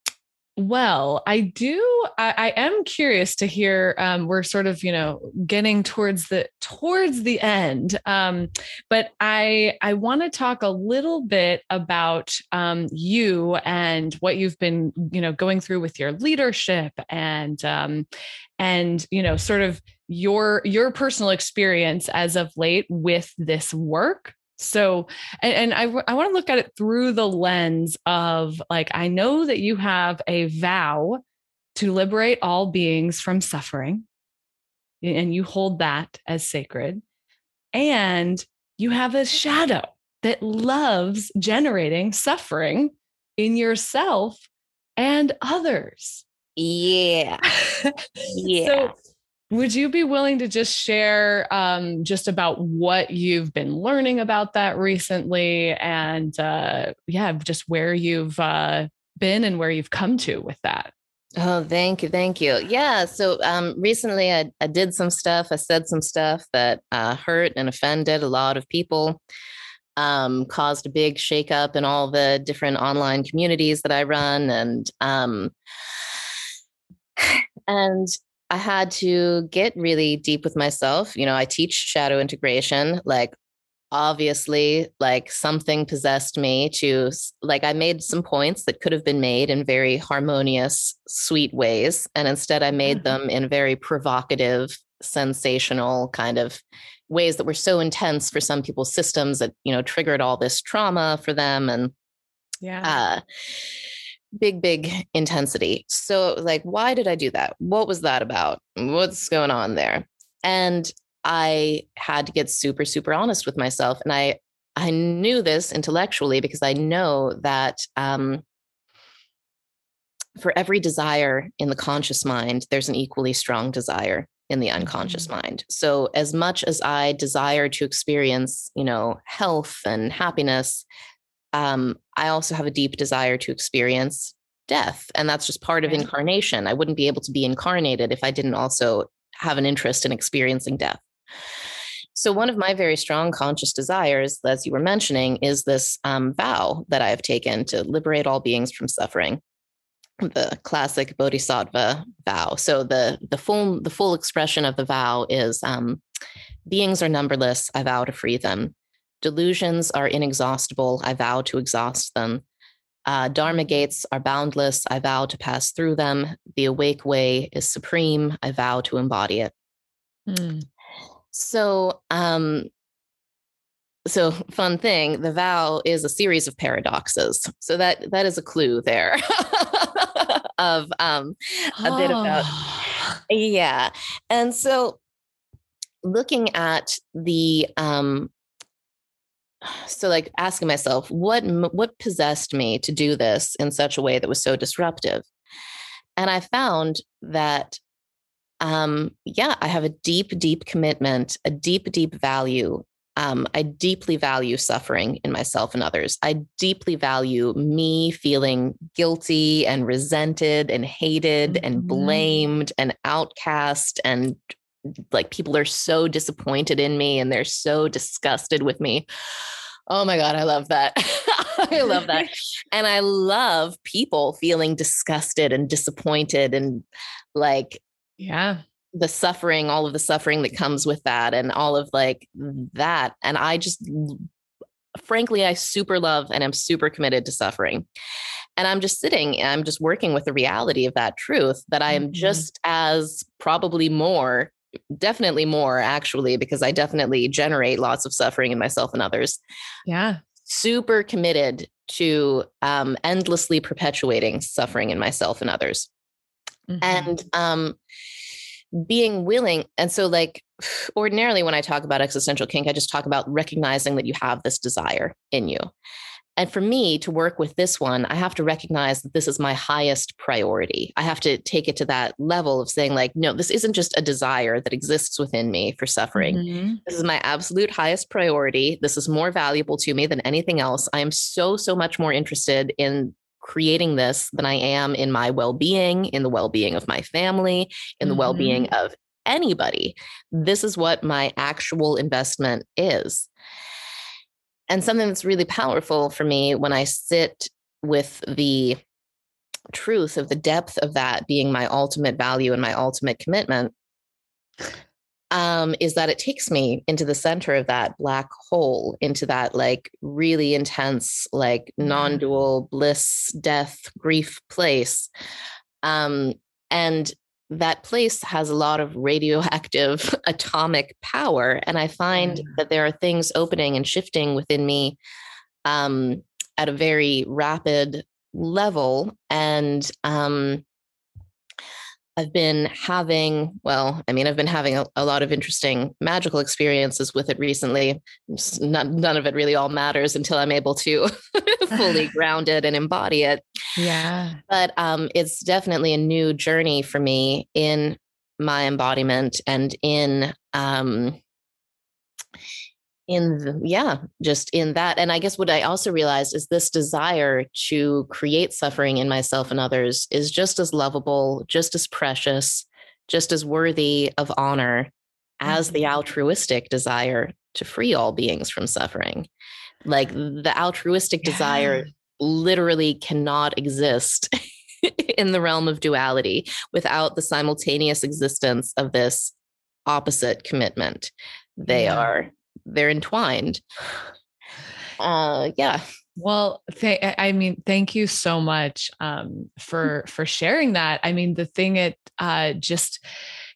well, I do. I, I, am curious to hear. Um, we're sort of, you know, getting towards the towards the end, um, but I I want to talk a little bit about um, you and what you've been, you know, going through with your leadership and um, and you know, sort of your your personal experience as of late with this work so, and, and I, I want to look at it through the lens of like, I know that you have a vow to liberate all beings from suffering, and you hold that as sacred. And you have a shadow that loves generating suffering in yourself and others. Yeah. [LAUGHS] yeah. So would you be willing to just share um, just about what you've been learning about that recently and uh, yeah, just where you've uh, been and where you've come to with that? Oh, thank you. Thank you. Yeah. So um, recently I, I did some stuff, I said some stuff that uh, hurt and offended a lot of people, um, caused a big shakeup in all the different online communities that I run. And, um, [SIGHS] and I had to get really deep with myself. You know, I teach shadow integration. Like, obviously, like something possessed me to, like, I made some points that could have been made in very harmonious, sweet ways. And instead, I made mm-hmm. them in very provocative, sensational kind of ways that were so intense for some people's systems that, you know, triggered all this trauma for them. And, yeah. Uh, big, big intensity. So, like, why did I do that? What was that about? What's going on there? And I had to get super, super honest with myself. And I, I knew this intellectually because I know that um, for every desire in the conscious mind, there's an equally strong desire in the unconscious mm-hmm. mind. So as much as I desire to experience, you know, health and happiness, um, I also have a deep desire to experience death. And that's just part of incarnation. I wouldn't be able to be incarnated if I didn't also have an interest in experiencing death. So, one of my very strong conscious desires, as you were mentioning, is this um, vow that I have taken to liberate all beings from suffering the classic bodhisattva vow so the the full the full expression of the vow is um, beings are numberless i vow to free them delusions are inexhaustible. I vow to exhaust them. Uh, dharma gates are boundless. I vow to pass through them. The awake way is supreme. I vow to embody it. Mm. so um so fun thing the vow is a series of paradoxes. So that that is a clue there [LAUGHS] of um a oh. bit about ah. yeah. And so looking at the um so like asking myself what what possessed me to do this in such a way that was so disruptive and i found that um yeah i have a deep deep commitment a deep deep value um, I deeply value suffering in myself and others. I deeply value me feeling guilty and resented and hated mm-hmm. and blamed and outcast and like people are so disappointed in me and they're so disgusted with me. Oh my God, I love that. [LAUGHS] I love that. [LAUGHS] and I love people feeling disgusted and disappointed and like, yeah, the suffering, all of the suffering that comes with that, and all of like that. And I just, frankly, I super love and I'm super committed to suffering. And I'm just sitting, I'm just working with the reality of that truth that I am mm-hmm. just as probably more, definitely more actually, because I definitely generate lots of suffering in myself and others. Yeah. Super committed to um, endlessly perpetuating suffering in myself and others. Mm-hmm. And um, being willing and so like [SIGHS] ordinarily when i talk about existential kink i just talk about recognizing that you have this desire in you and for me to work with this one i have to recognize that this is my highest priority i have to take it to that level of saying like no this isn't just a desire that exists within me for suffering mm-hmm. this is my absolute highest priority this is more valuable to me than anything else i am so so much more interested in creating this than I am in my well being, in the well being of my family, in the mm-hmm. well being of anybody. This is what my actual investment is. And something that's really powerful for me when I sit with the truth of the depth of that being my ultimate value and my ultimate commitment um, is that it takes me into the center of that black hole, into that like really intense, like mm-hmm. non dual bliss, death, grief place. Um, and that place has a lot of radioactive [LAUGHS] atomic power. And I find mm. that there are things opening and shifting within me um, at a very rapid level. And um, I've been having, well, I mean, I've been having a, a lot of interesting magical experiences with it recently. None, none of it really all matters until I'm able to [LAUGHS] fully [LAUGHS] ground it and embody it. Yeah. But um, it's definitely a new journey for me in my embodiment and in um, in the, yeah just in that and i guess what i also realized is this desire to create suffering in myself and others is just as lovable just as precious just as worthy of honor as the mm-hmm. altruistic desire to free all beings from suffering like the altruistic yeah. desire literally cannot exist [LAUGHS] in the realm of duality without the simultaneous existence of this opposite commitment they yeah. are they're entwined. Uh, yeah. Well, th- I mean, thank you so much um, for for sharing that. I mean, the thing it uh, just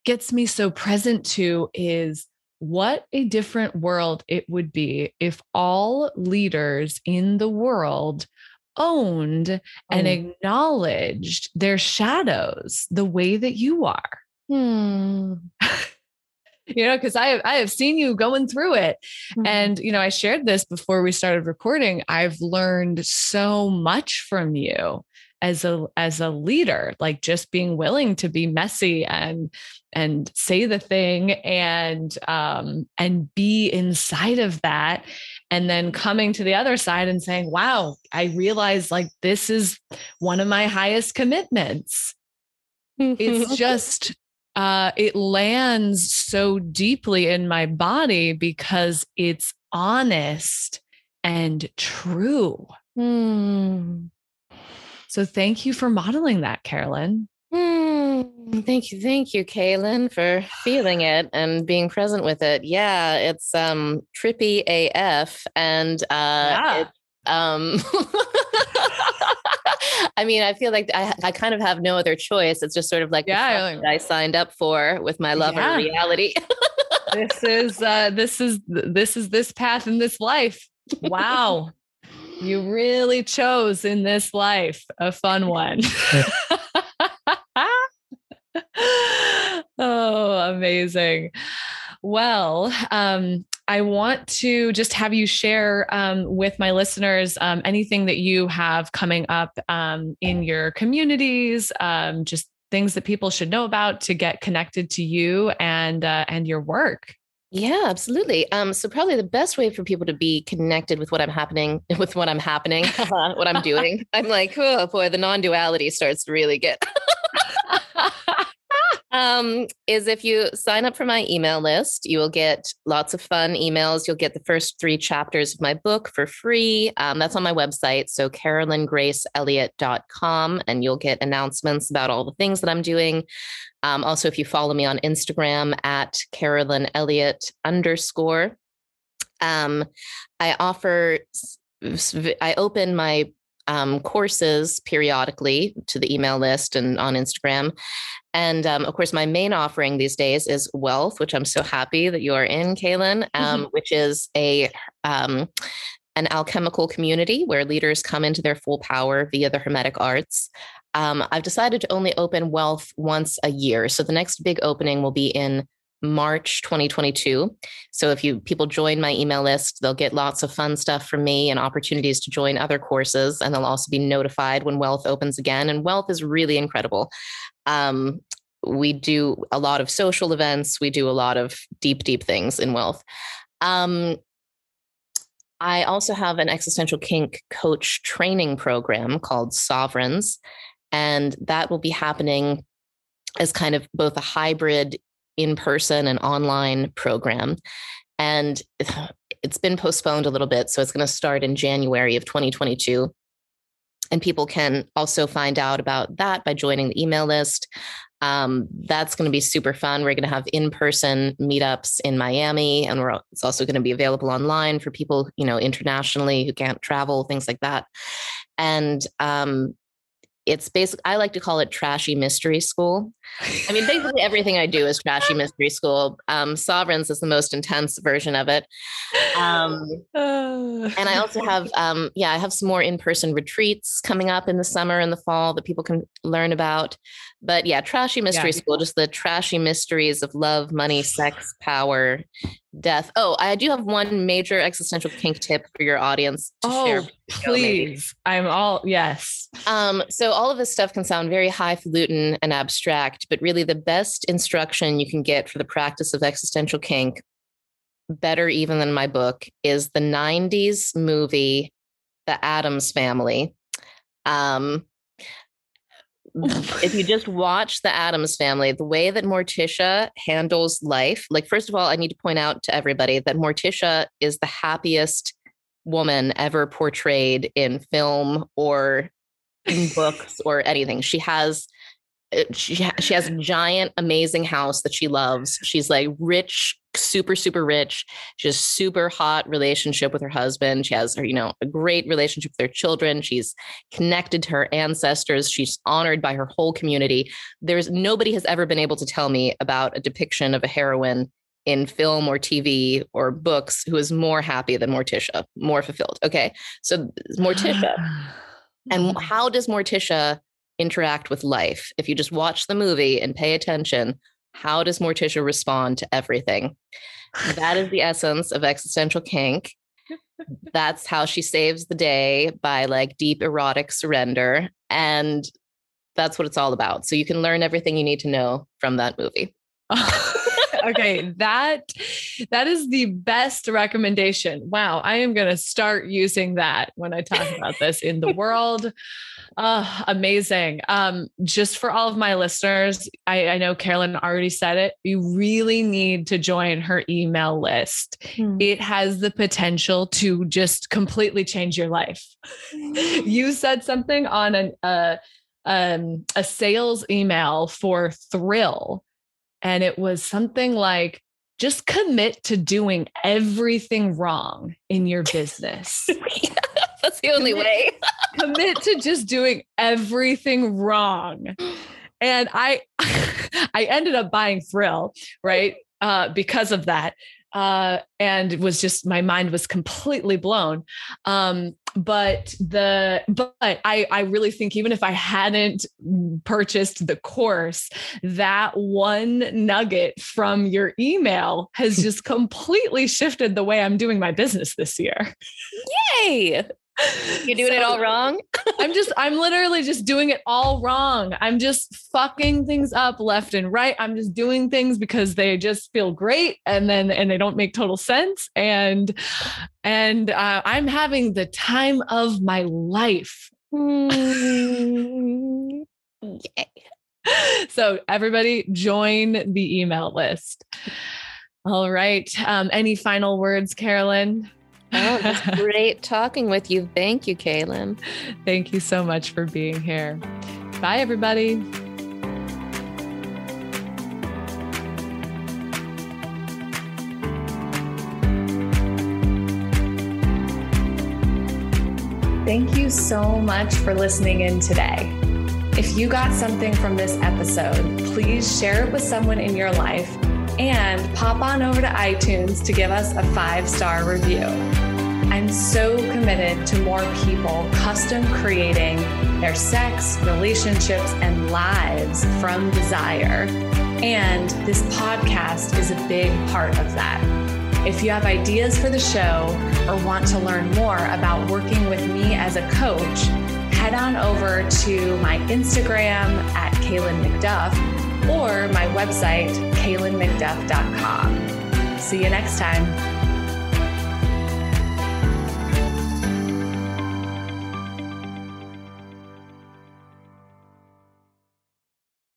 gets me so present to is what a different world it would be if all leaders in the world owned oh. and acknowledged their shadows the way that you are. Hmm. [LAUGHS] you know, because I have, I have seen you going through it. Mm-hmm. And, you know, I shared this before we started recording. I've learned so much from you as a as a leader like just being willing to be messy and and say the thing and um and be inside of that and then coming to the other side and saying wow i realize like this is one of my highest commitments it's [LAUGHS] just uh it lands so deeply in my body because it's honest and true Mm. so thank you for modeling that carolyn Mm, thank you, thank you, Kaylin, for feeling it and being present with it. Yeah, it's um trippy AF, and uh, Yeah. it, um, [LAUGHS] I mean, I feel like I I kind of have no other choice. It's just sort of like the Yeah, that I signed up for with my love Yeah. of reality. [LAUGHS] this is uh this is this is this path in this life wow you really chose in this life a fun one [LAUGHS] oh amazing well um I want to just have you share um, with my listeners um, anything that you have coming up um, in your communities, um, just things that people should know about to get connected to you and uh, and your work. Yeah, absolutely. Um, so probably the best way for people to be connected with what I'm happening, [LAUGHS] with what I'm happening, [LAUGHS] what I'm doing. I'm like, oh boy, the non-duality starts to really get. [LAUGHS] um, is if you sign up for my email list, you will get lots of fun emails. You'll get the first three chapters of my book for free. Um, that's on my website. So carolyngraceelliott.com, and you'll get announcements about all the things that I'm doing. Um, also, if you follow me on Instagram at Carolyn Elliott underscore, um, I offer, I open my um, courses periodically to the email list and on Instagram. And um, of course, my main offering these days is Wealth, which I'm so happy that you are in, Kaylin, um, which is a um, an alchemical community where leaders come into their full power via the Hermetic arts. Um, I've decided to only open Wealth once a year, so the next big opening will be in March 2022. So if you people join my email list, they'll get lots of fun stuff from me and opportunities to join other courses, and they'll also be notified when Wealth opens again. And Wealth is really incredible. Um, we do a lot of social events. We do a lot of deep, deep things in Wealth. Um, I also have an existential kink coach training program called Sovereigns, and that will be happening as kind of both a hybrid in person and online program. And [SIGHS] it's been postponed a little bit. So it's going to start in January of 2022. And people can also find out about that by joining the email list. Um, that's going to be super fun. We're going to have in-person meetups in Miami, and we're it's also going to be available online for people, you know, internationally who can't travel, things like that. And um, it's basically I like to call it trashy mystery school. I mean, basically everything I do is trashy mystery school. Um, Sovereigns is the most intense version of it. Um, and I also have, [LAUGHS] um, yeah, I have some more in-person retreats coming up in the summer and the fall that people can learn about. But yeah, trashy mystery Yeah. school, just the trashy mysteries of love, money, sex, power, death. Oh, I do have one major existential kink tip for your audience to share. oh, please. I'm all yes. Um, so all of this stuff can sound very highfalutin and abstract, but really the best instruction you can get for the practice of existential kink, better even than my book, is the 90s movie The Addams Family. Um, if you just watch the Addams family, the way that Morticia handles life, like, first of all, I need to point out to everybody that Morticia is the happiest woman ever portrayed in film or in books or anything. She has uh, she, she has a giant amazing house that she loves she's like rich super super rich. She has super hot relationship with her husband. She has her you know a great relationship with her children. She's connected to her ancestors. She's honored by her whole community. There's nobody has ever been able to tell me about a depiction of a heroine in film or tv or books who is more happy than morticia more fulfilled okay? So morticia [SIGHS] and mm. how does Morticia interact with life? If you just watch the movie and pay attention, how does Morticia respond to everything? That is the [LAUGHS] essence of existential kink. that's how she saves the day by like deep erotic surrender. And that's what it's all about. So you can learn everything you need to know from that movie. [LAUGHS] okay, that that is the best recommendation. Wow, I am going to start using that when I talk about this in the world. Uh, amazing. Um, just for all of my listeners, I, I, know Carolyn already said it. You really need to join her email list. Hmm. It has the potential to just completely change your life. you said something on an uh, um, a sales email for Thrill and it was something like, just commit to doing everything wrong in your business. [LAUGHS] That's the only commit, way. commit to just doing everything wrong. And I [LAUGHS] I ended up buying Thrill, right? Uh, because of that uh, and it was just my mind was completely blown. Um, but the but I I really think even if I hadn't purchased the course, that one nugget from your email has [LAUGHS] just completely shifted the way I'm doing my business this year. Yay! You're doing so, it all wrong. I'm just, I'm literally just doing it all wrong. I'm just fucking things up left and right. I'm just doing things because they just feel great and then, and they don't make total sense. And, and uh, I'm having the time of my life. Yay. [LAUGHS] So, everybody join the email list. All right. Um, any final words, Carolyn? Oh, it's [LAUGHS] great talking with you. Thank you, Kaylin. Thank you so much for being here. Bye, everybody. Thank you so much for listening in today. If you got something from this episode, please share it with someone in your life and pop on over to iTunes to give us a five star review. I'm so committed to more people custom creating their sex, relationships, and lives from desire. And this podcast is a big part of that. If you have ideas for the show or want to learn more about working with me as a coach, head on over to my Instagram at Kaylin McDuff or my website, kaylinmcduff.com. See you next time.